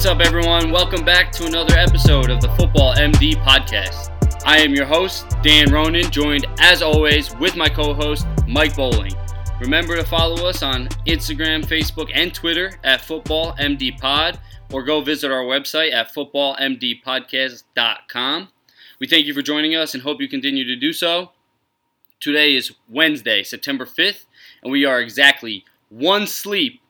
What's up, everyone? Welcome back to another episode of the Football MD podcast. I am your host, Dan Ronan, joined as always with my co host, Mike Bowling. Remember to follow us on Instagram, Facebook, and Twitter at Football MD Pod, or go visit our website at footballmdpodcast.com. We thank you for joining us and hope you continue to do so. Today is Wednesday, September 5th, and we are exactly one sleep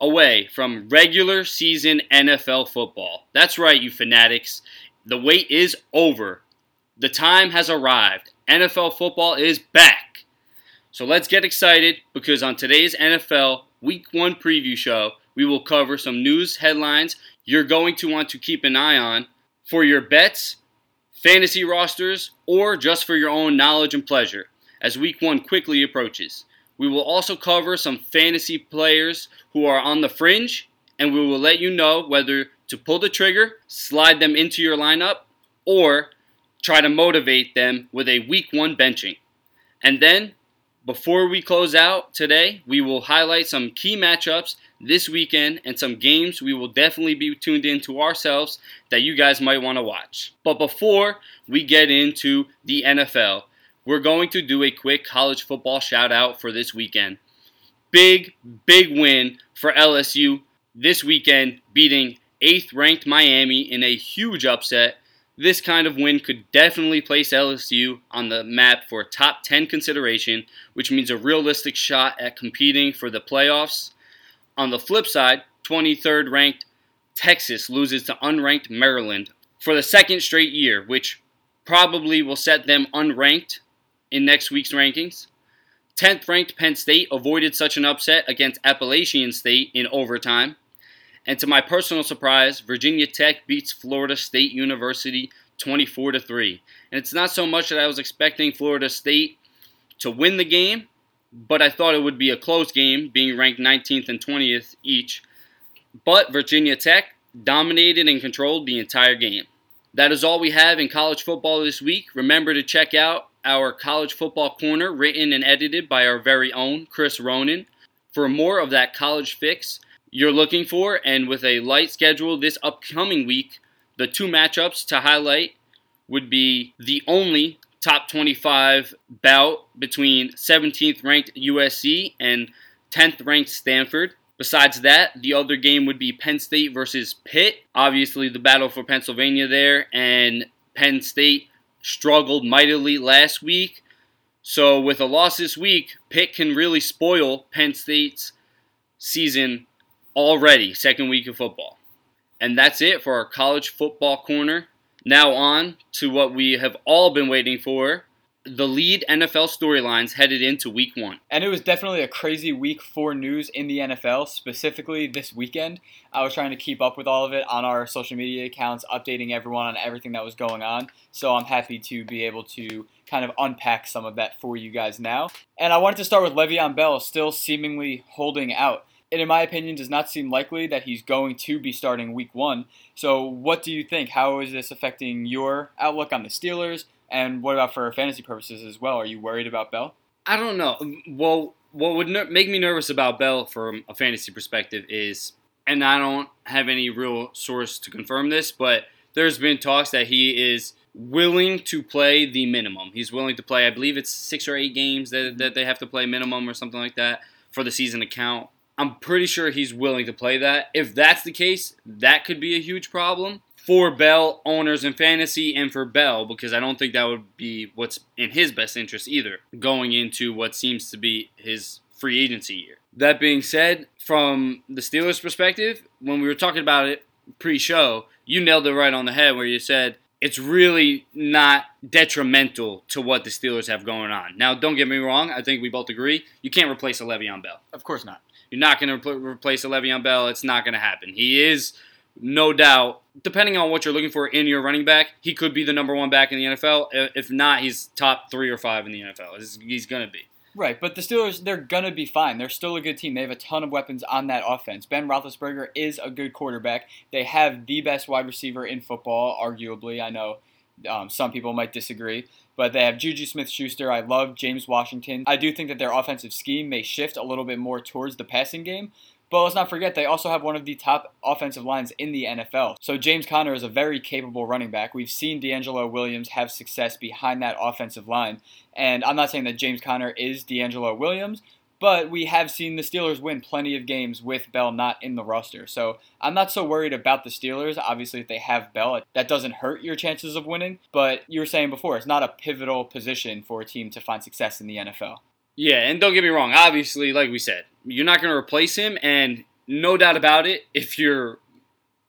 away from regular season NFL football. That's right, you fanatics. The wait is over. The time has arrived. NFL football is back. So let's get excited because on today's NFL Week 1 preview show, we will cover some news headlines you're going to want to keep an eye on for your bets, fantasy rosters, or just for your own knowledge and pleasure as Week 1 quickly approaches. We will also cover some fantasy players who are on the fringe, and we will let you know whether to pull the trigger, slide them into your lineup, or try to motivate them with a week one benching. And then, before we close out today, we will highlight some key matchups this weekend and some games we will definitely be tuned into ourselves that you guys might want to watch. But before we get into the NFL, we're going to do a quick college football shout out for this weekend. Big, big win for LSU this weekend, beating 8th ranked Miami in a huge upset. This kind of win could definitely place LSU on the map for top 10 consideration, which means a realistic shot at competing for the playoffs. On the flip side, 23rd ranked Texas loses to unranked Maryland for the second straight year, which probably will set them unranked in next week's rankings. 10th ranked Penn State avoided such an upset against Appalachian State in overtime. And to my personal surprise, Virginia Tech beats Florida State University 24 to 3. And it's not so much that I was expecting Florida State to win the game, but I thought it would be a close game, being ranked 19th and 20th each. But Virginia Tech dominated and controlled the entire game. That is all we have in college football this week. Remember to check out our college football corner, written and edited by our very own Chris Ronan. For more of that college fix you're looking for, and with a light schedule this upcoming week, the two matchups to highlight would be the only top 25 bout between 17th ranked USC and 10th ranked Stanford. Besides that, the other game would be Penn State versus Pitt. Obviously, the battle for Pennsylvania there, and Penn State struggled mightily last week. So, with a loss this week, Pitt can really spoil Penn State's season already, second week of football. And that's it for our college football corner. Now, on to what we have all been waiting for the lead NFL storylines headed into week one. And it was definitely a crazy week for news in the NFL, specifically this weekend. I was trying to keep up with all of it on our social media accounts, updating everyone on everything that was going on. So I'm happy to be able to kind of unpack some of that for you guys now. And I wanted to start with Le'Veon Bell still seemingly holding out. It, in my opinion, does not seem likely that he's going to be starting week one. So, what do you think? How is this affecting your outlook on the Steelers? And what about for fantasy purposes as well? Are you worried about Bell? I don't know. Well, what would ner- make me nervous about Bell from a fantasy perspective is, and I don't have any real source to confirm this, but there's been talks that he is willing to play the minimum. He's willing to play, I believe it's six or eight games that, that they have to play minimum or something like that for the season to count. I'm pretty sure he's willing to play that. If that's the case, that could be a huge problem for Bell owners in fantasy and for Bell because I don't think that would be what's in his best interest either going into what seems to be his free agency year. That being said, from the Steelers' perspective, when we were talking about it pre show, you nailed it right on the head where you said it's really not detrimental to what the Steelers have going on. Now, don't get me wrong, I think we both agree you can't replace a Le'Veon Bell. Of course not. You're not going to replace a Le'Veon Bell. It's not going to happen. He is no doubt, depending on what you're looking for in your running back, he could be the number one back in the NFL. If not, he's top three or five in the NFL. He's going to be. Right, but the Steelers, they're going to be fine. They're still a good team. They have a ton of weapons on that offense. Ben Roethlisberger is a good quarterback. They have the best wide receiver in football, arguably. I know um, some people might disagree, but they have Juju Smith Schuster. I love James Washington. I do think that their offensive scheme may shift a little bit more towards the passing game, But let's not forget, they also have one of the top offensive lines in the NFL. So James Conner is a very capable running back. We've seen DeAngelo Williams have success behind that offensive line. And I'm not saying that James Conner is DeAngelo Williams, but we have seen the Steelers win plenty of games with Bell not in the roster. So I'm not so worried about the Steelers. Obviously, if they have Bell, that doesn't hurt your chances of winning. But you were saying before, it's not a pivotal position for a team to find success in the NFL. Yeah, and don't get me wrong. Obviously, like we said, you're not going to replace him, and no doubt about it. If you're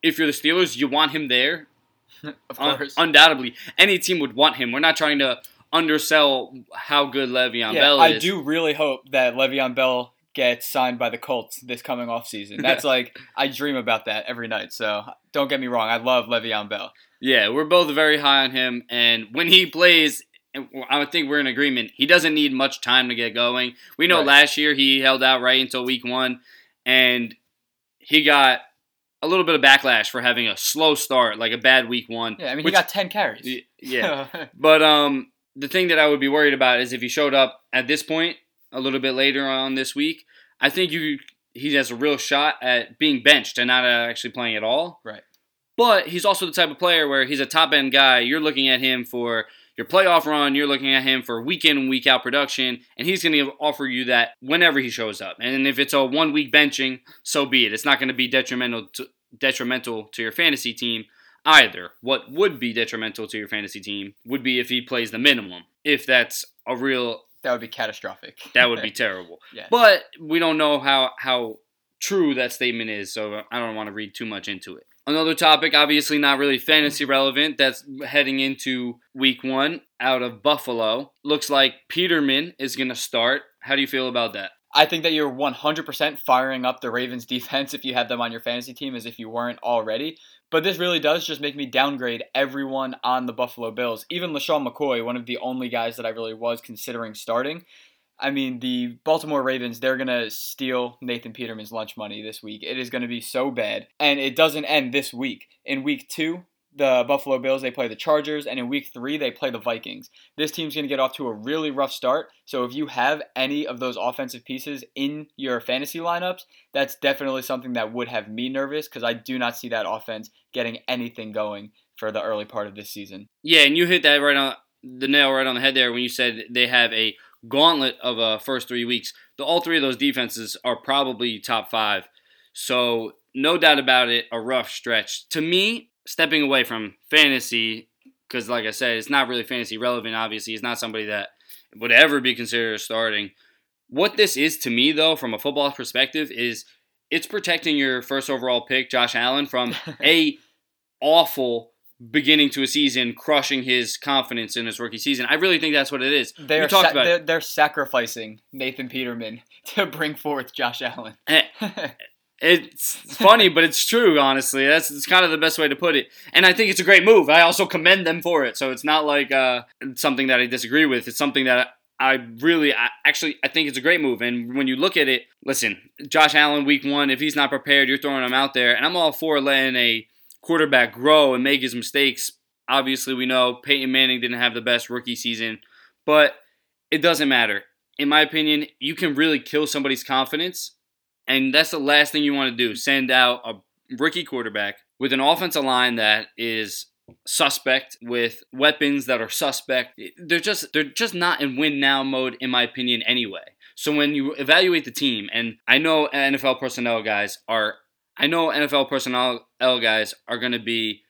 if you're the Steelers, you want him there. of course, Un- undoubtedly, any team would want him. We're not trying to undersell how good Le'Veon yeah, Bell is. I do really hope that Le'Veon Bell gets signed by the Colts this coming off season. That's like I dream about that every night. So don't get me wrong, I love Le'Veon Bell. Yeah, we're both very high on him, and when he plays, I would think we're in agreement. He doesn't need much time to get going. We know Right. last year he held out right until week one, and he got a little bit of backlash for having a slow start, like a bad week one. Yeah, I mean which- he got ten carries. yeah. But um, the thing that I would be worried about is if he showed up at this point a little bit later on this week. I think you he has a real shot at being benched and not actually playing at all. Right. But he's also the type of player where he's a top end guy. You're looking at him for your playoff run. You're looking at him for week in and week out production, and he's going to offer you that whenever he shows up. And if it's a one week benching, so be it. It's not going to be detrimental to, detrimental to your fantasy team either. What would be detrimental to your fantasy team would be if he plays the minimum. If that's a real, that would be catastrophic. that would be terrible. Yeah. But we don't know how how true that statement is, so I don't want to read too much into it. Another topic, obviously not really fantasy relevant, that's heading into week one out of Buffalo. Looks like Peterman is going to start. How do you feel about that? I think that you're 100% firing up the Ravens defense if you have them on your fantasy team as if you weren't already. But this really does just make me downgrade everyone on the Buffalo Bills. Even LeSean McCoy, one of the only guys that I really was considering starting. I mean, the Baltimore Ravens, they're going to steal Nathan Peterman's lunch money this week. It is going to be so bad. And it doesn't end this week. In week two, the Buffalo Bills, they play the Chargers. And in week three, they play the Vikings. This team's going to get off to a really rough start. So if you have any of those offensive pieces in your fantasy lineups, that's definitely something that would have me nervous because I do not see that offense getting anything going for the early part of this season. Yeah, and you hit that right on the nail right on the head there when you said they have a gauntlet of uh, first three weeks. The, all three of those defenses are probably top five. So no doubt about it, a rough stretch. To me, stepping away from fantasy, because like I said, it's not really fantasy relevant. Obviously, it's not somebody that would ever be considered starting. What this is to me, though, from a football perspective, is it's protecting your first overall pick, Josh Allen, from a awful beginning to a season, crushing his confidence in his rookie season. I really think that's what it is. They're, we talked sa- about they're, they're sacrificing Nathan Peterman to bring forth Josh Allen. Eh, It's funny, but it's true. Honestly, that's it's kind of the best way to put it. And I think it's a great move. I also commend them for it. So it's not like uh, something that I disagree with. It's something that I really, I, actually, I think it's a great move. And when you look at it, listen, Josh Allen, week one, if he's not prepared, you're throwing him out there. And I'm all for letting a quarterback grow and make his mistakes. Obviously, we know Peyton Manning didn't have the best rookie season, but it doesn't matter. In my opinion, you can really kill somebody's confidence, and that's the last thing you want to do. Send out a rookie quarterback with an offensive line that is suspect with weapons that are suspect. They're just they're just not in win now mode in my opinion anyway. So when you evaluate the team and I know NFL personnel guys are I know NFL personnel guys are going to be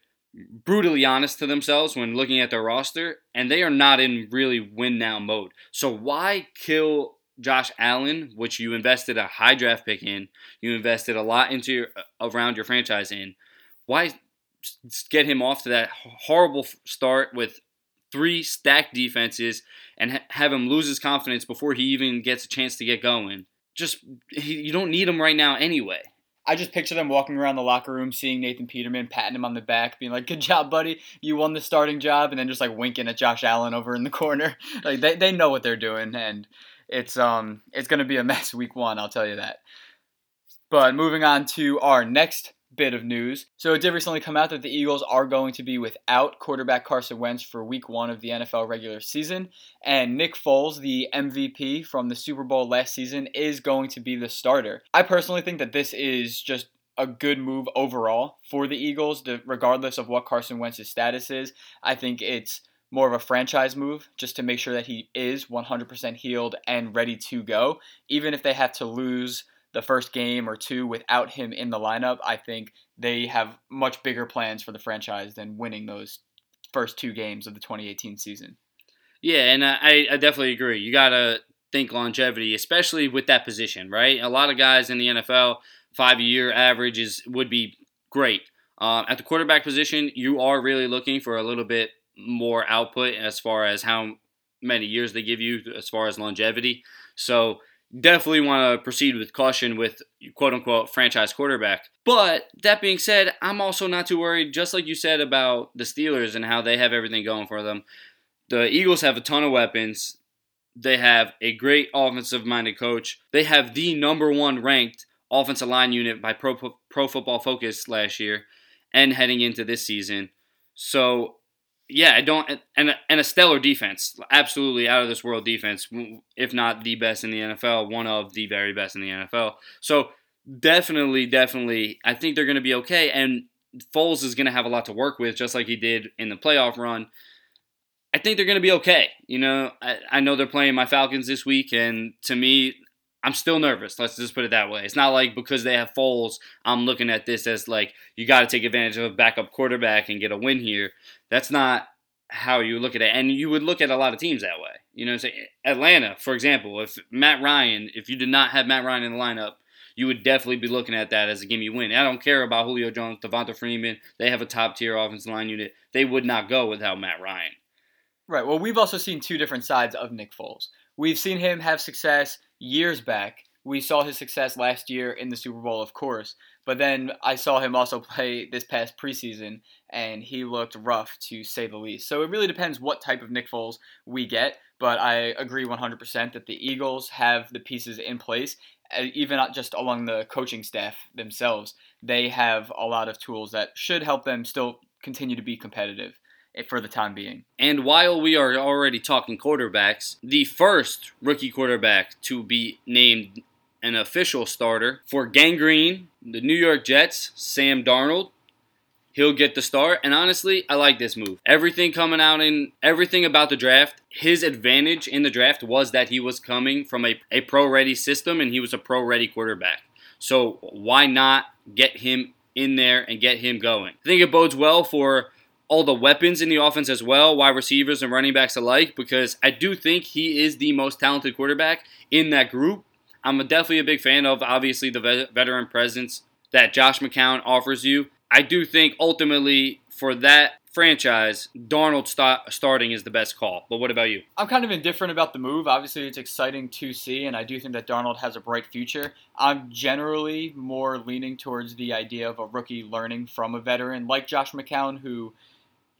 brutally honest to themselves when looking at their roster and they are not in really win now mode. So why kill Josh Allen, which you invested a high draft pick in, you invested a lot into your, uh, around your franchise in. Why get him off to that horrible start with three stacked defenses and ha- have him lose his confidence before he even gets a chance to get going? Just he, you don't need him right now anyway. I just picture them walking around the locker room, seeing Nathan Peterman, patting him on the back, being like, "Good job, buddy! You won the starting job," and then just like winking at Josh Allen over in the corner. Like they, they know what they're doing, and it's um it's gonna be a mess week one. I'll tell you that. But moving on to our next bit of news. So it did recently come out that the Eagles are going to be without quarterback Carson Wentz for week one of the NFL regular season. And Nick Foles, the MVP from the Super Bowl last season, is going to be the starter. I personally think that this is just a good move overall for the Eagles, regardless of what Carson Wentz's status is. I think it's more of a franchise move just to make sure that he is 100% healed and ready to go. Even if they have to lose the first game or two without him in the lineup, I think they have much bigger plans for the franchise than winning those first two games of the 2018 season. Yeah, and I, I definitely agree. You got to think longevity, especially with that position, right? A lot of guys in the NFL, five year average is would be great. Uh, at the quarterback position, you are really looking for a little bit more output as far as how many years they give you as far as longevity. So definitely want to proceed with caution with quote unquote franchise quarterback. But that being said, I'm also not too worried, just like you said about the Steelers and how they have everything going for them. The Eagles have a ton of weapons. They have a great offensive minded coach. They have the number one ranked offensive line unit by Pro, Pro Football Focus last year and heading into this season. So yeah, I don't, and and a stellar defense, absolutely out of this world defense, if not the best in the NFL, one of the very best in the NFL. So definitely, definitely, I think they're going to be okay. And Foles is going to have a lot to work with, just like he did in the playoff run. I think they're going to be okay. You know, I, I know they're playing my Falcons this week, and to me, I'm still nervous. Let's just put it that way. It's not like because they have Foles, I'm looking at this as like you got to take advantage of a backup quarterback and get a win here. That's not how you look at it, and you would look at a lot of teams that way. You know, say Atlanta, for example, if Matt Ryan, if you did not have Matt Ryan in the lineup, you would definitely be looking at that as a gimme win. I don't care about Julio Jones, Devonta Freeman. They have a top tier offensive line unit. They would not go without Matt Ryan. Right. Well, we've also seen two different sides of Nick Foles. We've seen him have success years back. We saw his success last year in the Super Bowl, of course, but then I saw him also play this past preseason, and he looked rough to say the least. So it really depends what type of Nick Foles we get, but I agree 100% that the Eagles have the pieces in place, uh, even not just along the coaching staff themselves. They have a lot of tools that should help them still continue to be competitive for the time being. And while we are already talking quarterbacks, the first rookie quarterback to be named an official starter for Gang Green, the New York Jets, Sam Darnold. He'll get the start, and honestly, I like this move. Everything coming out in everything about the draft, his advantage in the draft was that he was coming from a, a pro ready system and he was a pro ready quarterback. So, why not get him in there and get him going? I think it bodes well for all the weapons in the offense as well, wide receivers and running backs alike, because I do think he is the most talented quarterback in that group. I'm definitely a big fan of, obviously, the veteran presence that Josh McCown offers you. I do think ultimately for that franchise, Darnold st- starting is the best call. But what about you? I'm kind of indifferent about the move. Obviously, it's exciting to see, and I do think that Darnold has a bright future. I'm generally more leaning towards the idea of a rookie learning from a veteran like Josh McCown, who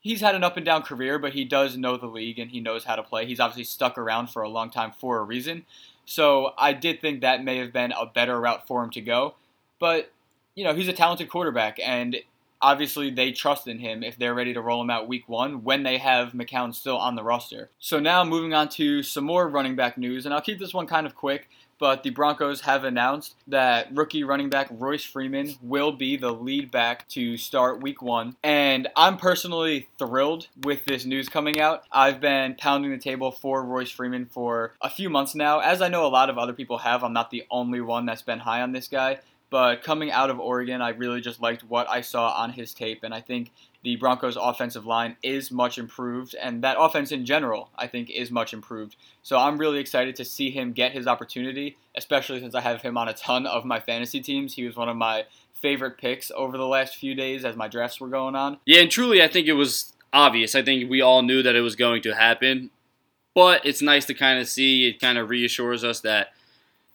he's had an up and down career, but he does know the league and he knows how to play. He's obviously stuck around for a long time for a reason. So I did think that may have been a better route for him to go. But, you know, he's a talented quarterback and obviously they trust in him if they're ready to roll him out week one when they have McCown still on the roster. So now moving on to some more running back news, and I'll keep this one kind of quick but the Broncos have announced that rookie running back Royce Freeman will be the lead back to start week one. And I'm personally thrilled with this news coming out. I've been pounding the table for Royce Freeman for a few months now. As I know a lot of other people have, I'm not the only one that's been high on this guy. But coming out of Oregon, I really just liked what I saw on his tape, and I think the Broncos' offensive line is much improved, and that offense in general, I think, is much improved. So I'm really excited to see him get his opportunity, especially since I have him on a ton of my fantasy teams. He was one of my favorite picks over the last few days as my drafts were going on. Yeah, and truly, I think it was obvious. I think we all knew that it was going to happen, but it's nice to kind of see. It kind of reassures us that,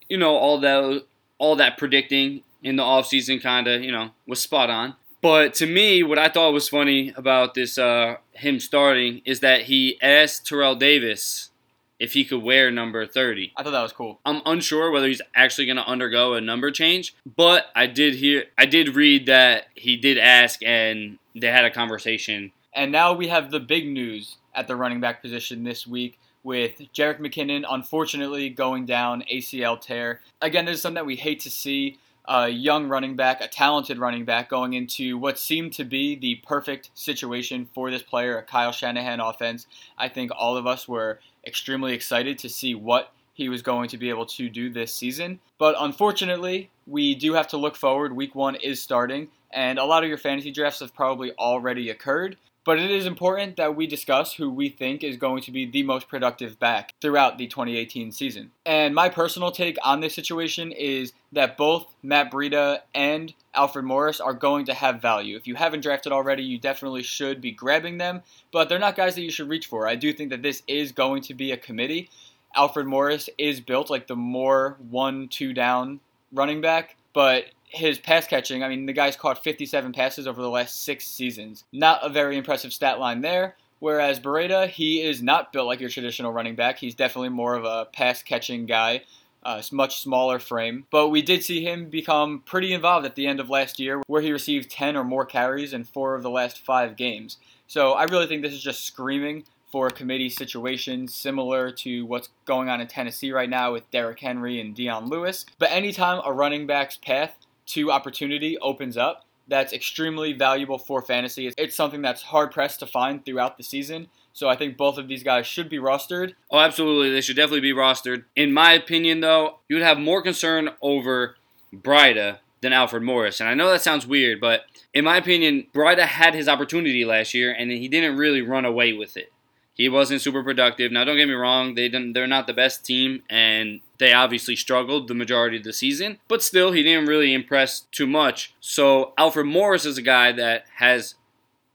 you know, all that all that predicting in the offseason kind of, you know, was spot on. But to me, what I thought was funny about this uh, him starting is that he asked Terrell Davis if he could wear number 30. I thought that was cool. I'm unsure whether he's actually going to undergo a number change, but I did hear I did read that he did ask and they had a conversation. And now we have the big news at the running back position this week with Jerick McKinnon unfortunately going down ACL tear. Again, this is something that we hate to see a young running back, a talented running back, going into what seemed to be the perfect situation for this player, a Kyle Shanahan offense. I think all of us were extremely excited to see what he was going to be able to do this season. But unfortunately, we do have to look forward. Week one is starting, and a lot of your fantasy drafts have probably already occurred. But it is important that we discuss who we think is going to be the most productive back throughout the 2018 season. And my personal take on this situation is that both Matt Breida and Alfred Morris are going to have value. If you haven't drafted already, you definitely should be grabbing them, but they're not guys that you should reach for. I do think that this is going to be a committee. Alfred Morris is built like the more one, two down running back, but his pass catching, I mean, the guy's caught 57 passes over the last six seasons. Not a very impressive stat line there. Whereas Breida, he is not built like your traditional running back. He's definitely more of a pass catching guy, uh, much smaller frame. But we did see him become pretty involved at the end of last year, where he received 10 or more carries in four of the last five games. So I really think this is just screaming for a committee situation similar to what's going on in Tennessee right now with Derrick Henry and Dion Lewis. But anytime a running back's path to opportunity opens up, that's extremely valuable for fantasy. It's something that's hard pressed to find throughout the season. So I think both of these guys should be rostered. Oh, absolutely. They should definitely be rostered. In my opinion, though, you would have more concern over Breida than Alfred Morris. And I know that sounds weird, but in my opinion, Breida had his opportunity last year and he didn't really run away with it. He wasn't super productive. Now, don't get me wrong; they didn't, they're not the best team, and they obviously struggled the majority of the season. But still, he didn't really impress too much. So Alfred Morris is a guy that has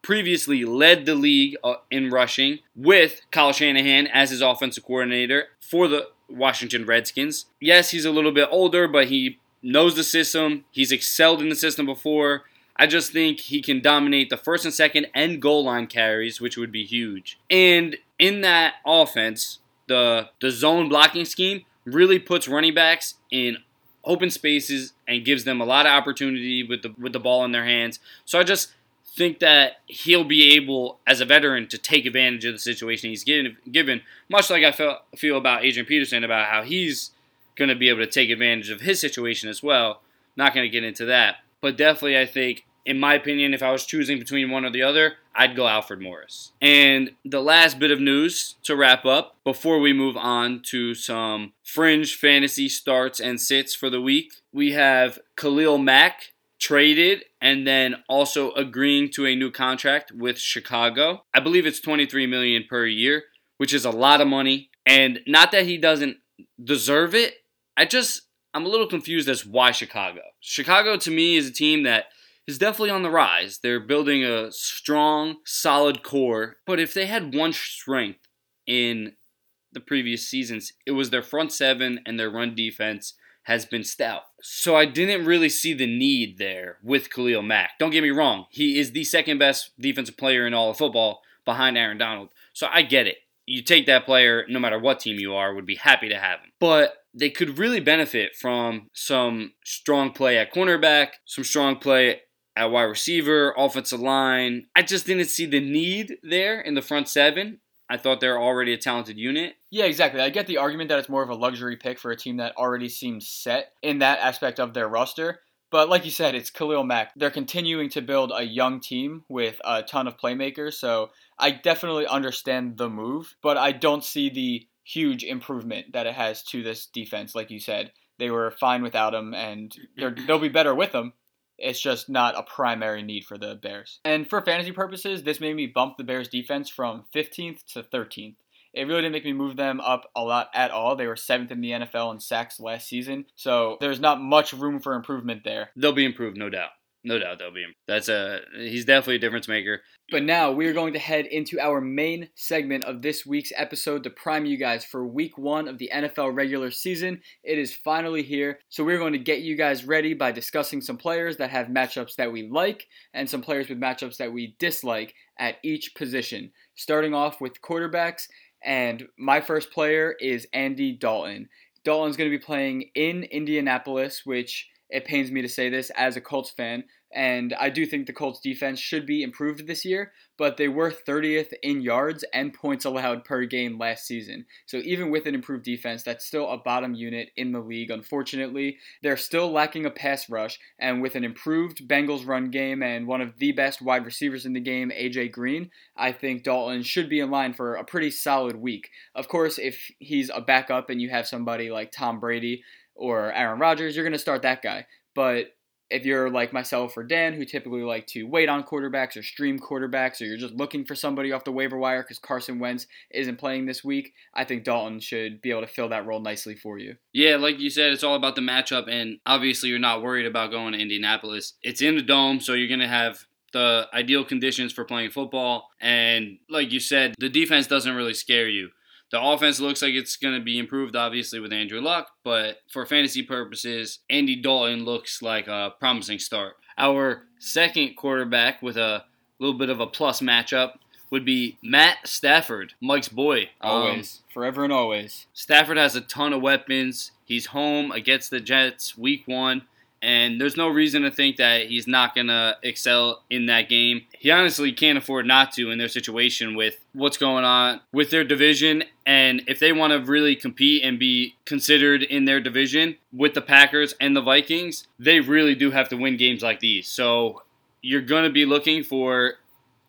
previously led the league uh, in rushing with Kyle Shanahan as his offensive coordinator for the Washington Redskins. Yes, he's a little bit older, but he knows the system. He's excelled in the system before. I just think he can dominate the first and second and goal line carries, which would be huge. And in that offense, the the zone blocking scheme really puts running backs in open spaces and gives them a lot of opportunity with the with the ball in their hands. So I just think that he'll be able, as a veteran, to take advantage of the situation he's given. Given much like I feel feel about Adrian Peterson about how he's going to be able to take advantage of his situation as well. Not going to get into that, but definitely I think, in my opinion, if I was choosing between one or the other, I'd go Alfred Morris. And the last bit of news to wrap up before we move on to some fringe fantasy starts and sits for the week, we have Khalil Mack traded and then also agreeing to a new contract with Chicago. I believe it's 23 million per year, which is a lot of money. And not that he doesn't deserve it. I just I'm a little confused as why Chicago. Chicago to me is a team that is definitely on the rise. They're building a strong, solid core. But if they had one strength in the previous seasons, it was their front seven and their run defense has been stout. So I didn't really see the need there with Khalil Mack. Don't get me wrong, he is the second best defensive player in all of football behind Aaron Donald. So I get it. You take that player, no matter what team you are, would be happy to have him. But they could really benefit from some strong play at cornerback, some strong play at wide receiver, offensive line. I just didn't see the need there in the front seven. I thought they're already a talented unit. Yeah, exactly. I get the argument that it's more of a luxury pick for a team that already seems set in that aspect of their roster. But like you said, it's Khalil Mack. They're continuing to build a young team with a ton of playmakers. So I definitely understand the move, but I don't see the huge improvement that it has to this defense. Like you said, they were fine without him, and they'll be better with him. It's just not a primary need for the Bears. And for fantasy purposes, this made me bump the Bears defense from 15th to 13th. It really didn't make me move them up a lot at all. They were seventh in the NFL in sacks last season, so there's not much room for improvement there. They'll be improved, no doubt. No doubt they'll be. Him. That's a he's definitely a difference maker. But now we are going to head into our main segment of this week's episode to prime you guys for week one of the NFL regular season. It is finally here, so we're going to get you guys ready by discussing some players that have matchups that we like and some players with matchups that we dislike at each position. Starting off with quarterbacks, And my first player is Andy Dalton. Dalton's going to be playing in Indianapolis, which it pains me to say this as a Colts fan, and I do think the Colts defense should be improved this year, but they were 30th in yards and points allowed per game last season. So even with an improved defense, that's still a bottom unit in the league. Unfortunately, they're still lacking a pass rush, and with an improved Bengals run game and one of the best wide receivers in the game, AJ Green, I think Dalton should be in line for a pretty solid week. Of course, if he's a backup and you have somebody like Tom Brady, or Aaron Rodgers, you're going to start that guy. But if you're like myself or Dan, who typically like to wait on quarterbacks or stream quarterbacks, or you're just looking for somebody off the waiver wire because Carson Wentz isn't playing this week, I think Dalton should be able to fill that role nicely for you. Yeah, like you said, it's all about the matchup, and obviously you're not worried about going to Indianapolis. It's in the dome, so you're going to have the ideal conditions for playing football, and like you said, the defense doesn't really scare you. The offense looks like it's going to be improved, obviously, with Andrew Luck, but for fantasy purposes, Andy Dalton looks like a promising start. Our second quarterback with a little bit of a plus matchup would be Matt Stafford, Mike's boy. Always, um, forever and always. Stafford has a ton of weapons. He's home against the Jets week one and there's no reason to think that he's not going to excel in that game. He honestly can't afford not to in their situation with what's going on with their division. And if they want to really compete and be considered in their division with the Packers and the Vikings, they really do have to win games like these. So you're going to be looking for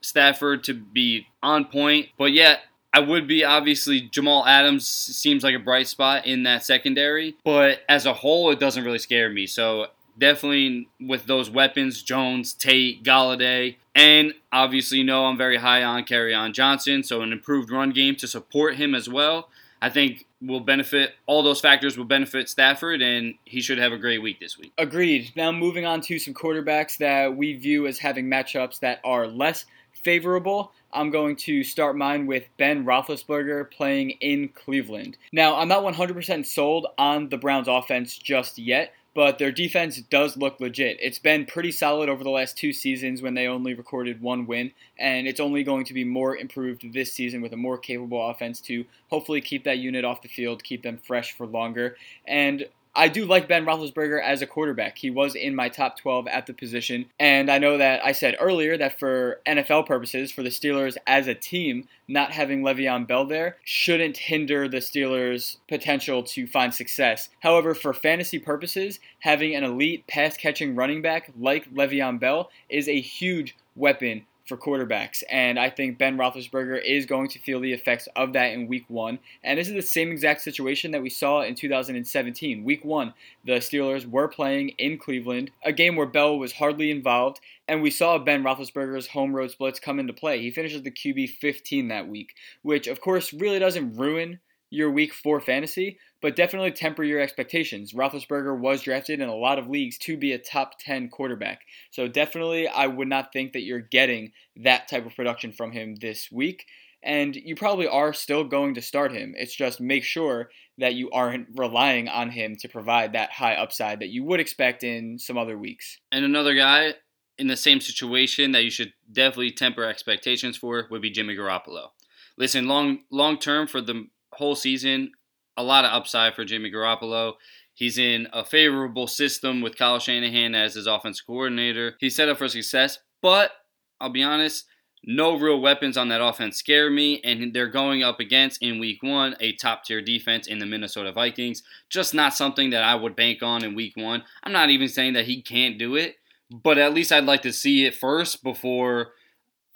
Stafford to be on point. But yet, I would be obviously Jamal Adams seems like a bright spot in that secondary, but as a whole, it doesn't really scare me. So definitely with those weapons, Jones, Tate, Golladay, and obviously you know I'm very high on Kerryon Johnson, so an improved run game to support him as well. I think will benefit all those factors will benefit Stafford and he should have a great week this week. Agreed. Now moving on to some quarterbacks that we view as having matchups that are less favorable. I'm going to start mine with Ben Roethlisberger playing in Cleveland. Now, I'm not 100% sold on the Browns offense just yet, but their defense does look legit. It's been pretty solid over the last two seasons when they only recorded one win, and it's only going to be more improved this season with a more capable offense to hopefully keep that unit off the field, keep them fresh for longer. And I do like Ben Roethlisberger as a quarterback. He was in my top 12 at the position. And I know that I said earlier that for NFL purposes, for the Steelers as a team, not having Le'Veon Bell there shouldn't hinder the Steelers' potential to find success. However, for fantasy purposes, having an elite pass catching running back like Le'Veon Bell is a huge weapon for quarterbacks. And I think Ben Roethlisberger is going to feel the effects of that in week one. And this is the same exact situation that we saw in 2017. Week one, the Steelers were playing in Cleveland, a game where Bell was hardly involved. And we saw Ben Roethlisberger's home road splits come into play. He finishes the QB 15 that week, which of course really doesn't ruin your week four fantasy, but definitely temper your expectations. Roethlisberger was drafted in a lot of leagues to be a top 10 quarterback. So definitely, I would not think that you're getting that type of production from him this week. And you probably are still going to start him. It's just make sure that you aren't relying on him to provide that high upside that you would expect in some other weeks. And another guy in the same situation that you should definitely temper expectations for would be Jimmy Garoppolo. Listen, long long term for the whole season, a lot of upside for Jimmy Garoppolo. He's in a favorable system with Kyle Shanahan as his offensive coordinator. He's set up for success, but I'll be honest, no real weapons on that offense scare me, and they're going up against in week one a top tier defense in the Minnesota Vikings. Just not something that I would bank on in week one. I'm not even saying that he can't do it, but at least I'd like to see it first before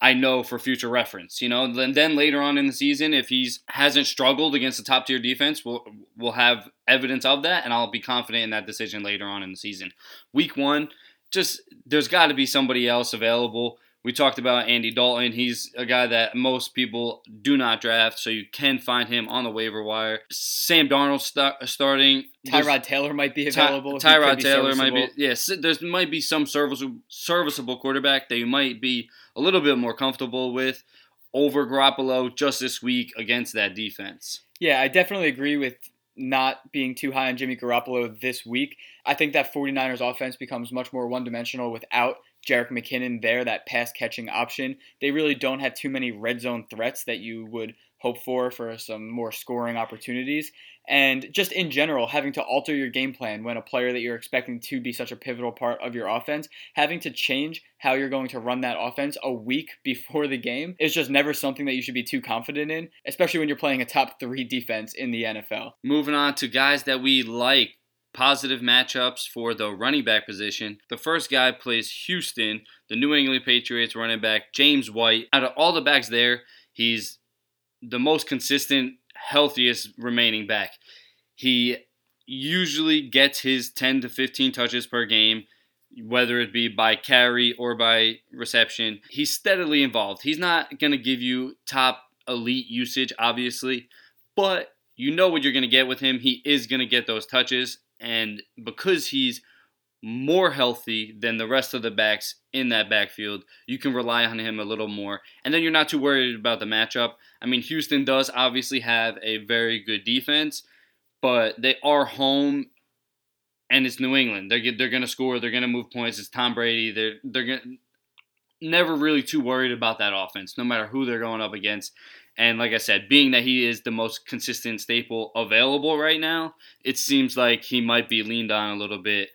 I know for future reference. You know, then then later on in the season, if he's hasn't struggled against the top tier defense, we'll we'll have evidence of that, and I'll be confident in that decision later on in the season. Week one, just there's got to be somebody else available. We talked about Andy Dalton. He's a guy that most people do not draft, so you can find him on the waiver wire. Sam Darnold st- starting. Tyrod Taylor might be available. Ty- Tyrod Taylor might be. Yes, there might be some serviceable serviceable quarterback that you might be a little bit more comfortable with over Garoppolo just this week against that defense. Yeah, I definitely agree with not being too high on Jimmy Garoppolo this week. I think that 49ers offense becomes much more one dimensional without Jerick McKinnon there, that pass catching option. They really don't have too many red zone threats that you would hope for for some more scoring opportunities. And just in general, having to alter your game plan when a player that you're expecting to be such a pivotal part of your offense, having to change how you're going to run that offense a week before the game is just never something that you should be too confident in, especially when you're playing a top three defense in the NFL. Moving on to guys that we like positive matchups for the running back position. The first guy plays Houston, the New England Patriots running back, James White. Out of all the backs there, he's the most consistent, healthiest remaining back. He usually gets his 10 to 15 touches per game, whether it be by carry or by reception. He's steadily involved. He's not going to give you top elite usage, obviously, but you know what you're going to get with him. He is going to get those touches and because he's more healthy than the rest of the backs in that backfield, you can rely on him a little more. And then you're not too worried about the matchup. I mean, Houston does obviously have a very good defense, but they are home and it's New England. They're they're going to score, they're going to move points. It's Tom Brady. They're they're going never really too worried about that offense no matter who they're going up against. And like I said, being that he is the most consistent staple available right now, it seems like he might be leaned on a little bit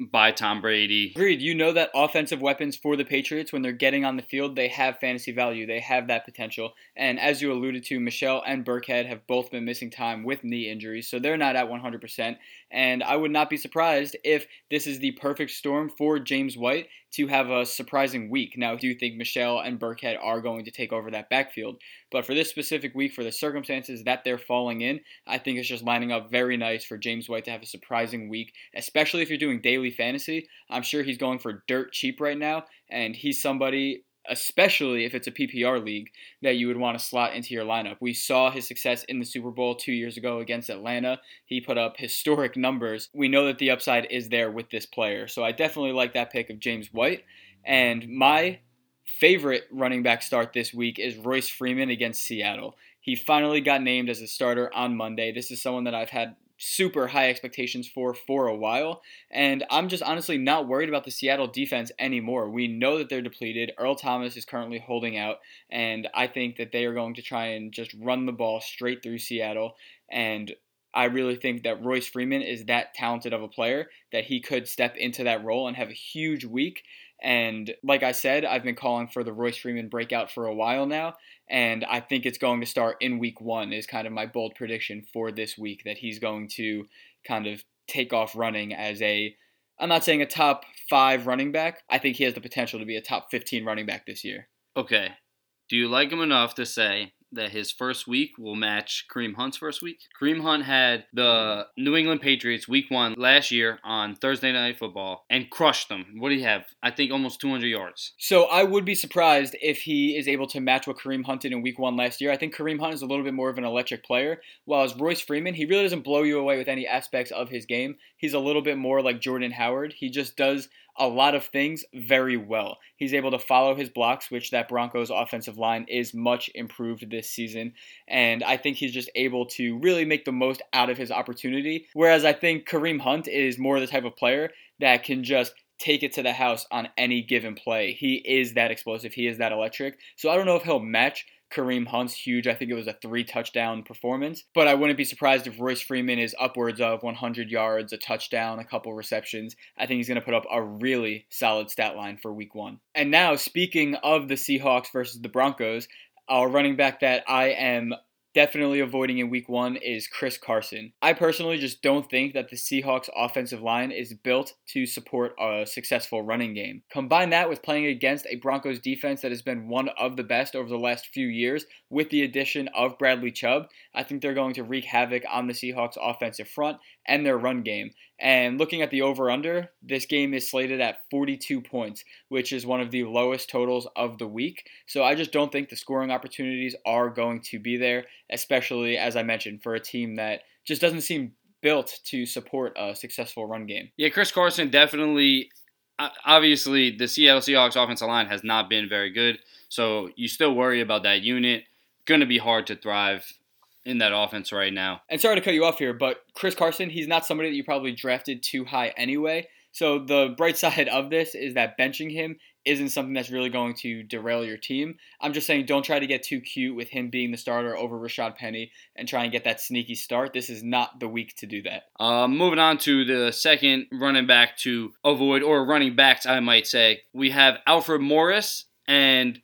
by Tom Brady. Agreed. You know that offensive weapons for the Patriots, when they're getting on the field, they have fantasy value. They have that potential. And as you alluded to, Michel and Burkhead have both been missing time with knee injuries, so they're not at 100%. And I would not be surprised if this is the perfect storm for James White to have a surprising week. Now, I do think Michel and Burkhead are going to take over that backfield. But for this specific week, for the circumstances that they're falling in, I think it's just lining up very nice for James White to have a surprising week, especially if you're doing daily fantasy. I'm sure he's going for dirt cheap right now, and he's somebody especially if it's a PPR league, that you would want to slot into your lineup. We saw his success in the Super Bowl two years ago against Atlanta. He put up historic numbers. We know that the upside is there with this player. So I definitely like that pick of James White. And my favorite running back start this week is Royce Freeman against Seattle. He finally got named as a starter on Monday. This is someone that I've had super high expectations for for a while. And I'm just honestly not worried about the Seattle defense anymore. We know that they're depleted. Earl Thomas is currently holding out, and I think that they are going to try and just run the ball straight through Seattle. And I really think that Royce Freeman is that talented of a player that he could step into that role and have a huge week. And like I said, I've been calling for the Royce Freeman breakout for a while now, and I think it's going to start in week one, is kind of my bold prediction for this week that he's going to kind of take off running as a, I'm not saying a top five running back. I think he has the potential to be a top 15 running back this year. Okay. Do you like him enough to say that his first week will match Kareem Hunt's first week. Kareem Hunt had the New England Patriots week one last year on Thursday Night Football and crushed them. What do you have? I think almost 200 yards. So I would be surprised if he is able to match what Kareem Hunt did in week one last year. I think Kareem Hunt is a little bit more of an electric player, while as Royce Freeman, he really doesn't blow you away with any aspects of his game. He's a little bit more like Jordan Howard. He just does a lot of things very well. He's able to follow his blocks, which that Broncos offensive line is much improved this season. And I think he's just able to really make the most out of his opportunity. Whereas I think Kareem Hunt is more the type of player that can just take it to the house on any given play. He is that explosive. He is that electric. So I don't know if he'll match Kareem Hunt's huge. I think it was a three touchdown performance. But I wouldn't be surprised if Royce Freeman is upwards of 100 yards, a touchdown, a couple receptions. I think he's going to put up a really solid stat line for week one. And now, speaking of the Seahawks versus the Broncos, our running back that I am definitely avoiding in week one is Chris Carson. I personally just don't think that the Seahawks offensive line is built to support a successful running game. Combine that with playing against a Broncos defense that has been one of the best over the last few years with the addition of Bradley Chubb, I think they're going to wreak havoc on the Seahawks offensive front and their run game. And looking at the over under, this game is slated at 42 points, which is one of the lowest totals of the week. So I just don't think the scoring opportunities are going to be there, especially as I mentioned, for a team that just doesn't seem built to support a successful run game. Yeah, Chris Carson definitely. Obviously, the Seattle Seahawks offensive line has not been very good, so you still worry about that unit. Going to be hard to thrive in that offense right now. And sorry to cut you off here, but Chris Carson, he's not somebody that you probably drafted too high anyway. So the bright side of this is that benching him isn't something that's really going to derail your team. I'm just saying don't try to get too cute with him being the starter over Rashaad Penny and try and get that sneaky start. This is not the week to do that. Uh, moving on to the second running back to avoid, or running backs, I might say. We have Alfred Morris and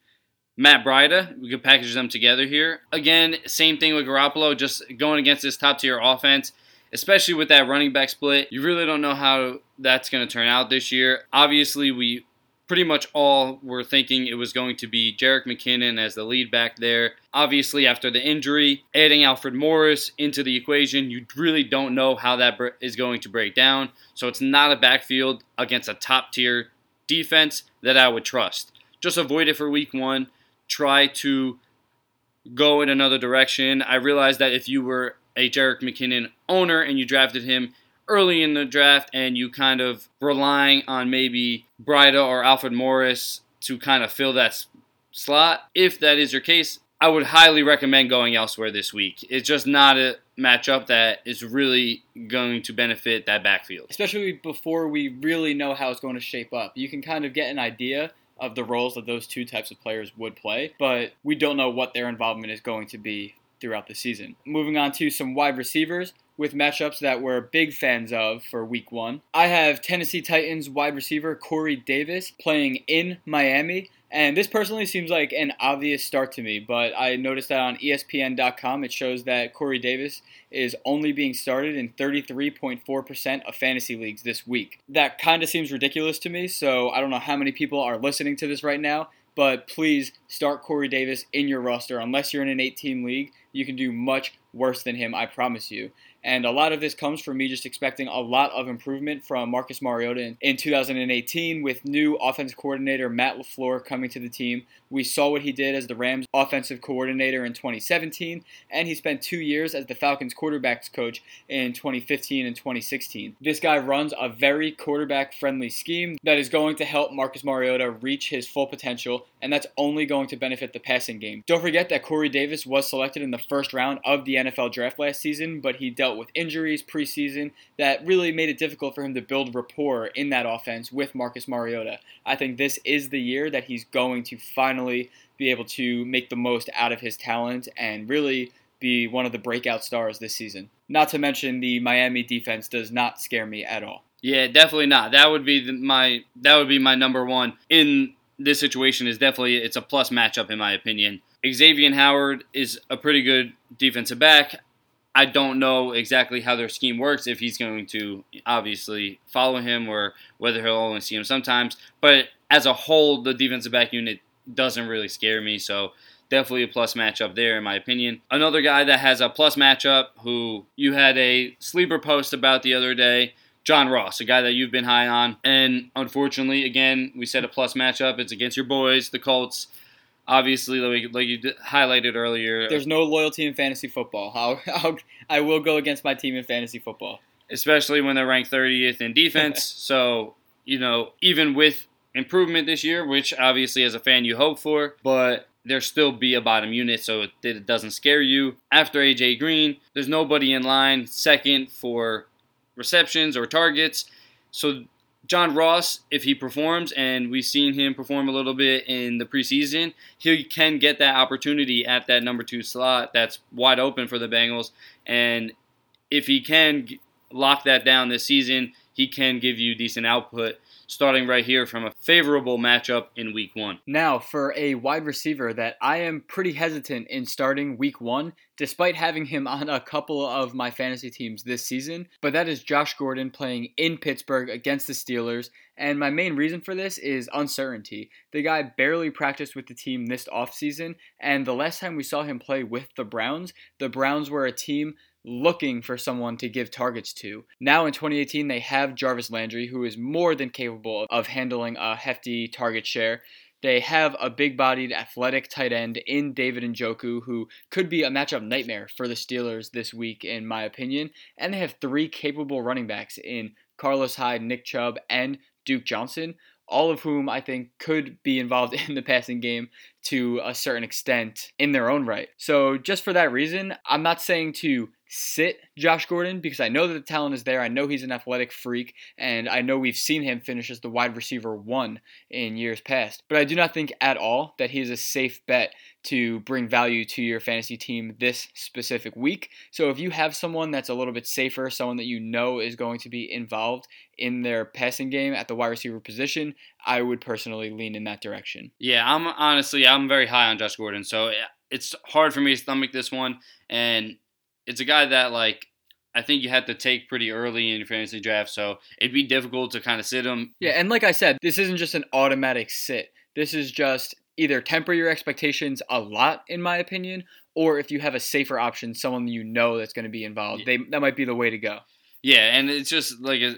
Matt Breida. We could package them together here. Again, same thing with Garoppolo, just going against this top tier offense especially with that running back split. You really don't know how that's going to turn out this year. Obviously, we pretty much all were thinking it was going to be Jerick McKinnon as the lead back there. Obviously, after the injury, adding Alfred Morris into the equation, you really don't know how that is going to break down. So it's not a backfield against a top tier defense that I would trust. Just avoid it for week one. Try to go in another direction. I realize that if you were a Jerick McKinnon owner and you drafted him early in the draft and you kind of relying on maybe Breida or Alfred Morris to kind of fill that slot, if that is your case, I would highly recommend going elsewhere this week. It's just not a matchup that is really going to benefit that backfield. Especially before we really know how it's going to shape up. You can kind of get an idea of the roles that those two types of players would play, but we don't know what their involvement is going to be throughout the season. Moving on to some wide receivers with matchups that we're big fans of for week one. I have Tennessee Titans wide receiver Corey Davis playing in Miami. And this personally seems like an obvious start to me, but I noticed that on ESPN.com it shows that Corey Davis is only being started in 33.4% of fantasy leagues this week. That kind of seems ridiculous to me, so I don't know how many people are listening to this right now but please start Corey Davis in your roster. Unless you're in an 18 league, you can do much worse than him, I promise you. And a lot of this comes from me just expecting a lot of improvement from Marcus Mariota in, in 2018 with new offensive coordinator Matt LaFleur coming to the team. We saw what he did as the Rams offensive coordinator in 2017, and he spent two years as the Falcons quarterbacks coach in 2015 and 2016. This guy runs a very quarterback friendly scheme that is going to help Marcus Mariota reach his full potential, and that's only going to benefit the passing game. Don't forget that Corey Davis was selected in the first round of the NFL draft last season, but he dealt with injuries preseason that really made it difficult for him to build rapport in that offense with Marcus Mariota. I think this is the year that he's going to finally be able to make the most out of his talent and really be one of the breakout stars this season. Not to mention the Miami defense does not scare me at all. Yeah, definitely not. That would be the, my that would be my number one in this situation. Is definitely it's a plus matchup in my opinion. Xavien Howard is a pretty good defensive back. I don't know exactly how their scheme works, if he's going to obviously follow him or whether he'll only see him sometimes. But as a whole, the defensive back unit doesn't really scare me, so definitely a plus matchup there, in my opinion. Another guy that has a plus matchup who you had a sleeper post about the other day. John Ross, a guy that you've been high on. And unfortunately, again, we said a plus matchup. It's against your boys, the Colts obviously, like, like you highlighted earlier, uh, there's no loyalty in fantasy football. How, how I will go against my team in fantasy football, especially when they're ranked 30th in defense. so you know, even with improvement this year, which obviously as a fan you hope for, but there still be a bottom unit, so it, it doesn't scare you. After AJ Green, there's nobody in line second for receptions or targets. So John Ross, if he performs, and we've seen him perform a little bit in the preseason, he can get that opportunity at that number two slot that's wide open for the Bengals. And if he can lock that down this season, he can give you decent output starting right here from a favorable matchup in week one. Now, for a wide receiver that I am pretty hesitant in starting week one, despite having him on a couple of my fantasy teams this season, but that is Josh Gordon playing in Pittsburgh against the Steelers. And my main reason for this is uncertainty. The guy barely practiced with the team this offseason, and the last time we saw him play with the Browns, the Browns were a team looking for someone to give targets to. Now in 2018, they have Jarvis Landry, who is more than capable of handling a hefty target share. They have a big bodied, athletic tight end in David Njoku, who could be a matchup nightmare for the Steelers this week, in my opinion. And they have three capable running backs in Carlos Hyde, Nick Chubb, and Duke Johnson. all of whom I think could be involved in the passing game to a certain extent in their own right. So, just for that reason, I'm not saying to sit Josh Gordon because I know that the talent is there. I know he's an athletic freak, and I know we've seen him finish as the wide receiver one in years past. But I do not think at all that he is a safe bet to bring value to your fantasy team this specific week. So if you have someone that's a little bit safer, someone that you know is going to be involved in their passing game at the wide receiver position, I would personally lean in that direction. Yeah, I'm honestly I'm very high on Josh Gordon, so eh, it's hard for me to stomach this one and it's a guy that like I think you had to take pretty early in your fantasy draft, so it'd be difficult to kind of sit him. Yeah, and like I said, this isn't just an automatic sit. This is just either temper your expectations a lot, in my opinion, or if you have a safer option, someone you know that's going to be involved, yeah. they that might be the way to go. Yeah, and it's just like eh,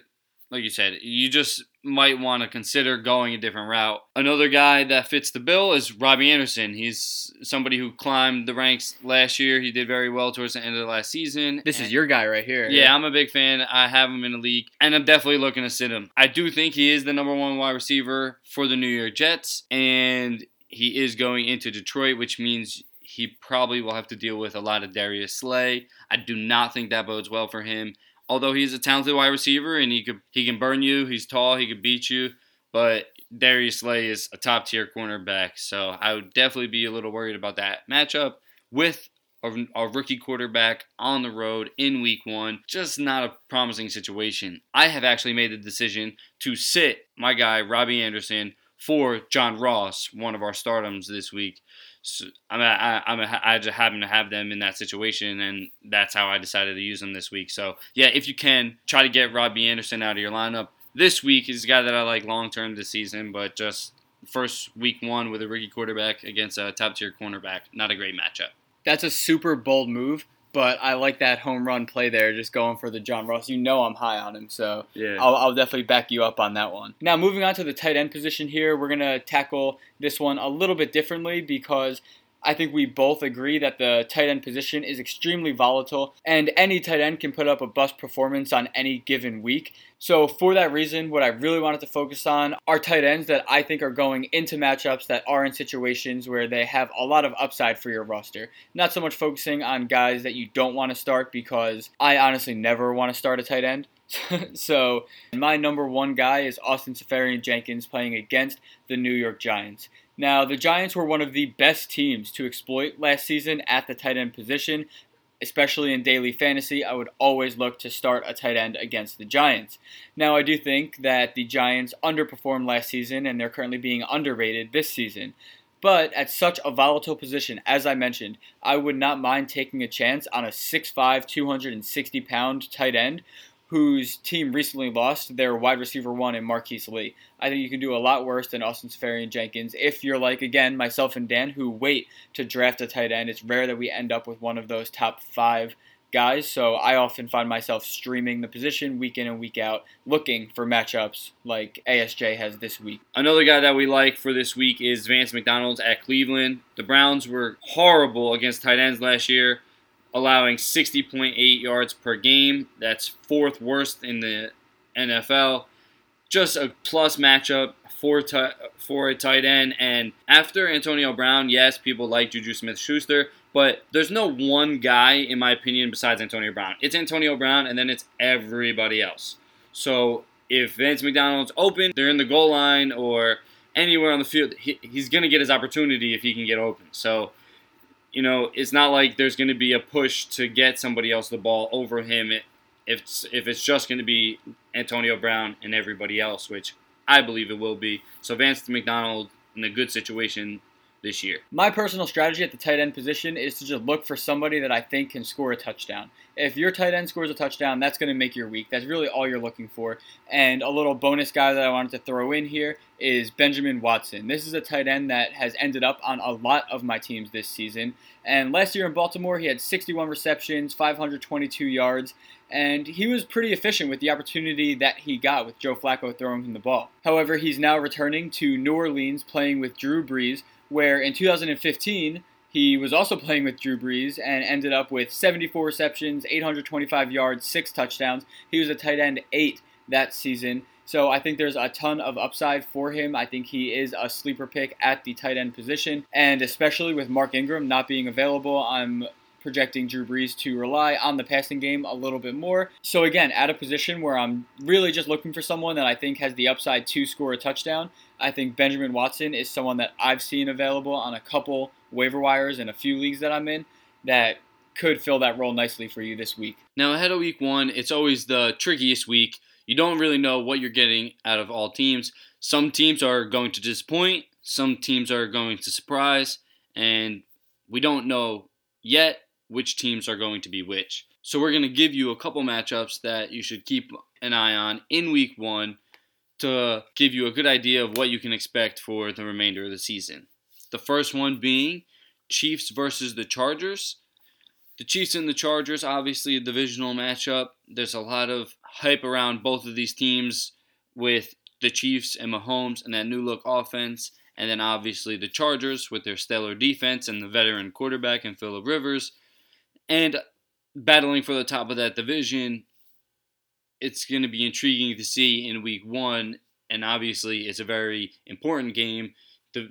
like you said, you just might want to consider going a different route. Another guy that fits the bill is Robbie Anderson. He's somebody who climbed the ranks last year. He did very well towards the end of the last season. This and is your guy right here. Yeah, I'm a big fan. I have him in the league, and I'm definitely looking to sit him. I do think he is the number one wide receiver for the New York Jets, and he is going into Detroit, which means he probably will have to deal with a lot of Darius Slay. I do not think that bodes well for him although he's a talented wide receiver and he could he can burn you, he's tall, he could beat you, but Darius Slay is a top tier cornerback, so I would definitely be a little worried about that matchup with a, a rookie quarterback on the road in week one. Just not a promising situation. I have actually made the decision to sit my guy Robbie Anderson for John Ross, one of our stardoms this week. So, I mean, I, I, I just happen to have them in that situation, and that's how I decided to use them this week. So, yeah, if you can, try to get Robbie Anderson out of your lineup. This week is a guy that I like long term this season, but just first week one with a rookie quarterback against a top tier cornerback, not a great matchup. That's a super bold move but I like that home run play there, just going for the John Ross. You know I'm high on him, so yeah. I'll, I'll, definitely back you up on that one. Now, moving on to the tight end position here, we're going to tackle this one a little bit differently because I think we both agree that the tight end position is extremely volatile, and any tight end can put up a bust performance on any given week. So, for that reason, what I really wanted to focus on are tight ends that I think are going into matchups that are in situations where they have a lot of upside for your roster. Not so much focusing on guys that you don't want to start because I honestly never want to start a tight end. so, my number one guy is Austin Seferian-Jenkins playing against the New York Giants. Now, the Giants were one of the best teams to exploit last season at the tight end position, especially in daily fantasy. I would always look to start a tight end against the Giants. Now, I do think that the Giants underperformed last season and they're currently being underrated this season. But at such a volatile position, as I mentioned, I would not mind taking a chance on a 6'5, 260 pound tight end whose team recently lost their wide receiver one in Marquise Lee. I think you can do a lot worse than Austin Seferian-Jenkins if you're like, again, myself and Dan, who wait to draft a tight end. It's rare that we end up with one of those top five guys, so I often find myself streaming the position week in and week out, looking for matchups like ASJ has this week. Another guy that we like for this week is Vance McDonald's at Cleveland. The Browns were horrible against tight ends last year allowing 60.8 yards per game. That's fourth worst in the NFL. Just a plus matchup for, t- for a tight end. And after Antonio Brown, yes, people like Juju Smith Schuster, but there's no one guy, in my opinion, besides Antonio Brown. It's Antonio Brown, and then it's everybody else. So if Vance McDonald's open, they're in the goal line or anywhere on the field, he, he's going to get his opportunity if he can get open. So you know, it's not like there's going to be a push to get somebody else the ball over him if it's, if it's just going to be Antonio Brown and everybody else, which I believe it will be. So Vance McDonald in a good situation this year. My personal strategy at the tight end position is to just look for somebody that I think can score a touchdown. If your tight end scores a touchdown, that's going to make your week. That's really all you're looking for. And a little bonus guy that I wanted to throw in here is Benjamin Watson. This is a tight end that has ended up on a lot of my teams this season. And last year in Baltimore, he had 61 receptions, 522 yards, and he was pretty efficient with the opportunity that he got with Joe Flacco throwing him the ball. However, he's now returning to New Orleans playing with Drew Brees, where in 2015 he was also playing with Drew Brees and ended up with 74 receptions, 825 yards, six touchdowns. He was a tight end eight that season. So I think there's a ton of upside for him. I think he is a sleeper pick at the tight end position. And especially with Mark Ingram not being available, I'm projecting Drew Brees to rely on the passing game a little bit more. So again, at a position where I'm really just looking for someone that I think has the upside to score a touchdown, I think Benjamin Watson is someone that I've seen available on a couple waiver wires in a few leagues that I'm in that could fill that role nicely for you this week. Now, ahead of week one, it's always the trickiest week. You don't really know what you're getting out of all teams. Some teams are going to disappoint, some teams are going to surprise, and we don't know yet which teams are going to be which. So, we're going to give you a couple matchups that you should keep an eye on in week one to give you a good idea of what you can expect for the remainder of the season. The first one being Chiefs versus the Chargers. The Chiefs and the Chargers, obviously a divisional matchup. There's a lot of hype around both of these teams with the Chiefs and Mahomes and that new look offense. And then obviously the Chargers with their stellar defense and the veteran quarterback and Philip Rivers. And battling for the top of that division, it's going to be intriguing to see in week one. And obviously, it's a very important game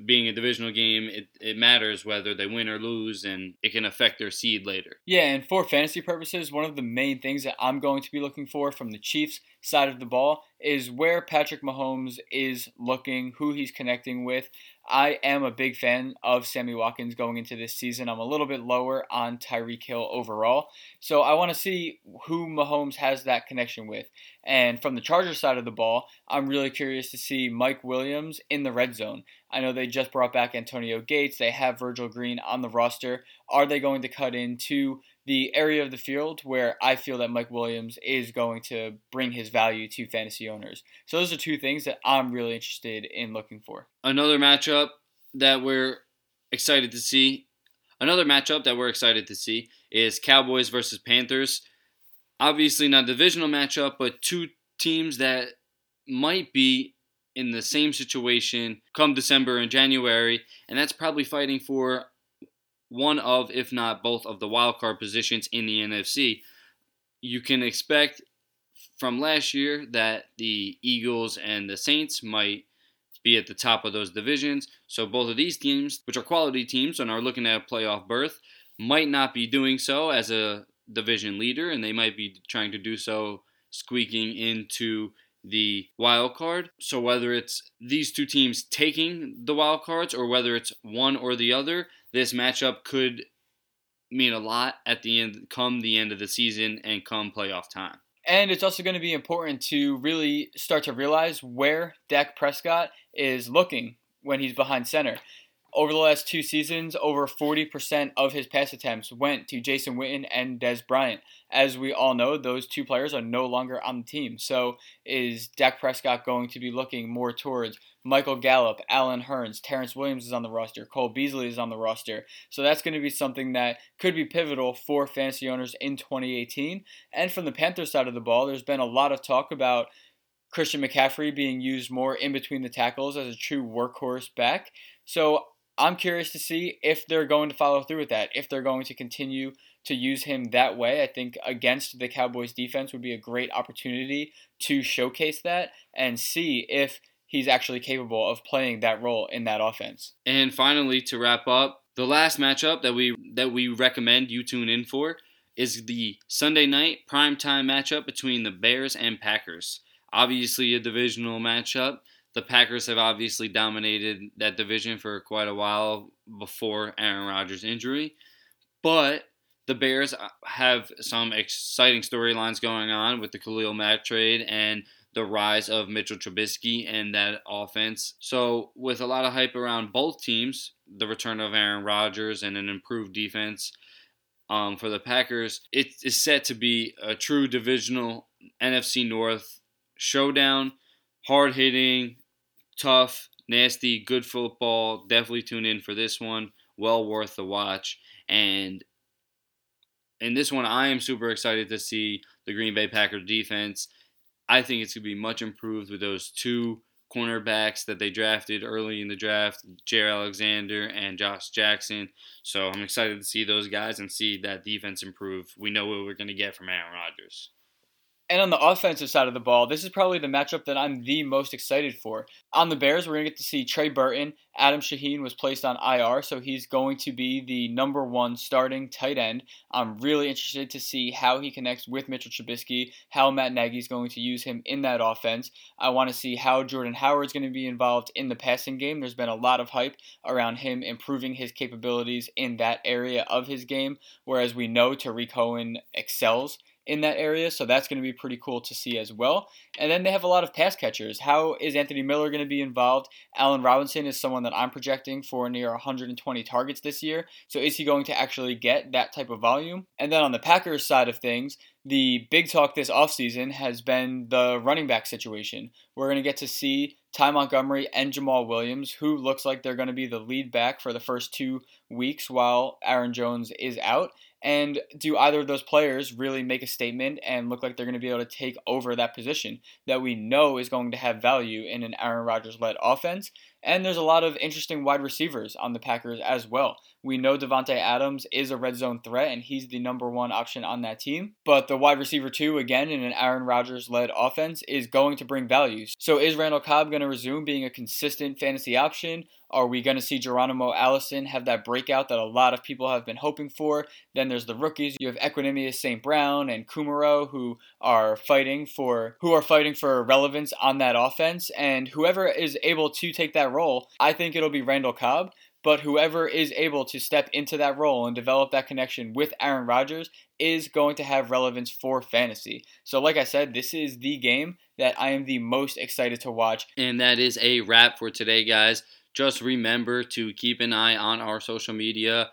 being a divisional game, it, it matters whether they win or lose, and it can affect their seed later. Yeah, and for fantasy purposes, one of the main things that I'm going to be looking for from the Chiefs side of the ball is where Patrick Mahomes is looking, who he's connecting with. I am a big fan of Sammy Watkins going into this season. I'm a little bit lower on Tyreek Hill overall. So I want to see who Mahomes has that connection with. And from the Chargers side of the ball, I'm really curious to see Mike Williams in the red zone. I know they just brought back Antonio Gates. They have Virgil Green on the roster. Are they going to cut into the area of the field where I feel that Mike Williams is going to bring his value to fantasy owners. So those are two things that I'm really interested in looking for. Another matchup that we're excited to see, another matchup that we're excited to see is Cowboys versus Panthers. Obviously not divisional matchup, but two teams that might be in the same situation come December and January, and that's probably fighting for one of, if not both, of the wild card positions in the NFC. You can expect from last year that the Eagles and the Saints might be at the top of those divisions. So both of these teams, which are quality teams and are looking at a playoff berth, might not be doing so as a division leader, and they might be trying to do so squeaking into the wild card. So whether it's these two teams taking the wild cards or whether it's one or the other, this matchup could mean a lot at the end, come the end of the season and come playoff time. And it's also going to be important to really start to realize where Dak Prescott is looking when he's behind center. Over the last two seasons, over 40% of his pass attempts went to Jason Witten and Dez Bryant. As we all know, those two players are no longer on the team. So is Dak Prescott going to be looking more towards Michael Gallup, Allen Hurns, Terrance Williams is on the roster, Cole Beasley is on the roster. So that's going to be something that could be pivotal for fantasy owners in 2018. And from the Panthers side of the ball, there's been a lot of talk about Christian McCaffrey being used more in between the tackles as a true workhorse back. So I'm curious to see if they're going to follow through with that, if they're going to continue to use him that way. I think against the Cowboys defense would be a great opportunity to showcase that and see if he's actually capable of playing that role in that offense. And finally to wrap up, the last matchup that we that we recommend you tune in for is the Sunday night primetime matchup between the Bears and Packers. Obviously a divisional matchup the Packers have obviously dominated that division for quite a while before Aaron Rodgers' injury. But the Bears have some exciting storylines going on with the Khalil Mack trade and the rise of Mitchell Trubisky and that offense. So, with a lot of hype around both teams, the return of Aaron Rodgers and an improved defense um, for the Packers, it is set to be a true divisional NFC North showdown. Hard hitting, tough, nasty, good football. Definitely tune in for this one. Well worth the watch. And in this one, I am super excited to see the Green Bay Packers defense. I think it's going to be much improved with those two cornerbacks that they drafted early in the draft, Jaire Alexander and Josh Jackson. So I'm excited to see those guys and see that defense improve. We know what we're going to get from Aaron Rodgers. And on the offensive side of the ball, this is probably the matchup that I'm the most excited for. On the Bears, we're going to get to see Trey Burton. Adam Shaheen was placed on IR, so he's going to be the number one starting tight end. I'm really interested to see how he connects with Mitchell Trubisky, how Matt Nagy is going to use him in that offense. I want to see how Jordan Howard is going to be involved in the passing game. There's been a lot of hype around him improving his capabilities in that area of his game, whereas we know Tarik Cohen excels in that area, so that's going to be pretty cool to see as well. And then they have a lot of pass catchers. How is Anthony Miller going to be involved? Allen Robinson is someone that I'm projecting for near 120 targets this year. So is he going to actually get that type of volume? And then on the Packers side of things, the big talk this offseason has been the running back situation. We're going to get to see Ty Montgomery and Jamaal Williams, who looks like they're going to be the lead back for the first two weeks while Aaron Jones is out. And do either of those players really make a statement and look like they're going to be able to take over that position that we know is going to have value in an Aaron Rodgers led offense? And there's a lot of interesting wide receivers on the Packers as well. We know Davante Adams is a red zone threat, and he's the number one option on that team. But the wide receiver two, again, in an Aaron Rodgers led offense, is going to bring value. So is Randall Cobb going to resume being a consistent fantasy option? Are we going to see Geronimo Allison have that breakout that a lot of people have been hoping for? Then there's the rookies. You have Equanimeous St. Brown and Kumerow who are fighting for who are fighting for relevance on that offense. And whoever is able to take role, I think it'll be Randall Cobb. But whoever is able to step into that role and develop that connection with Aaron Rodgers is going to have relevance for fantasy. So, like I said, this is the game that I am the most excited to watch. And that is a wrap for today, guys just remember to keep an eye on our social media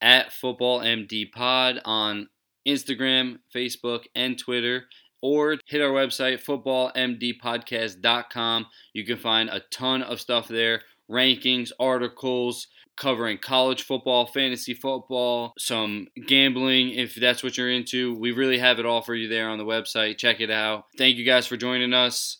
at Football MD Pod on Instagram, Facebook, and Twitter, or hit our website, footballmdpodcast.com. You can find a ton of stuff there rankings, articles covering college football, fantasy football, some gambling if that's what you're into. We really have it all for you there on the website. Check it out. Thank you guys for joining us.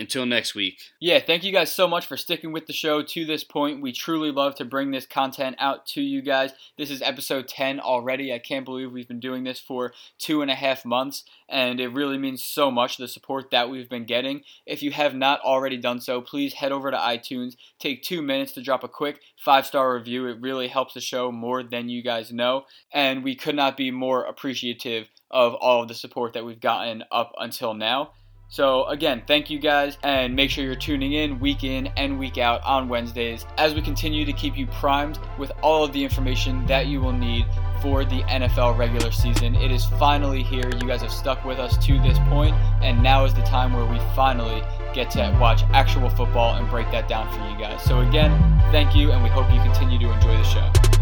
Until next week. Yeah, thank you guys so much for sticking with the show to this point. We truly love to bring this content out to you guys. This is episode 10 already. I can't believe we've been doing this for two and a half months, and it really means so much the support that we've been getting. If you have not already done so, please head over to iTunes. Take two minutes to drop a quick five star review. It really helps the show more than you guys know, and we could not be more appreciative of all of the support that we've gotten up until now. So, again, thank you guys, and make sure you're tuning in week in and week out on Wednesdays as we continue to keep you primed with all of the information that you will need for the NFL regular season. It is finally here. You guys have stuck with us to this point, and now is the time where we finally get to watch actual football and break that down for you guys. So, again, thank you, and we hope you continue to enjoy the show.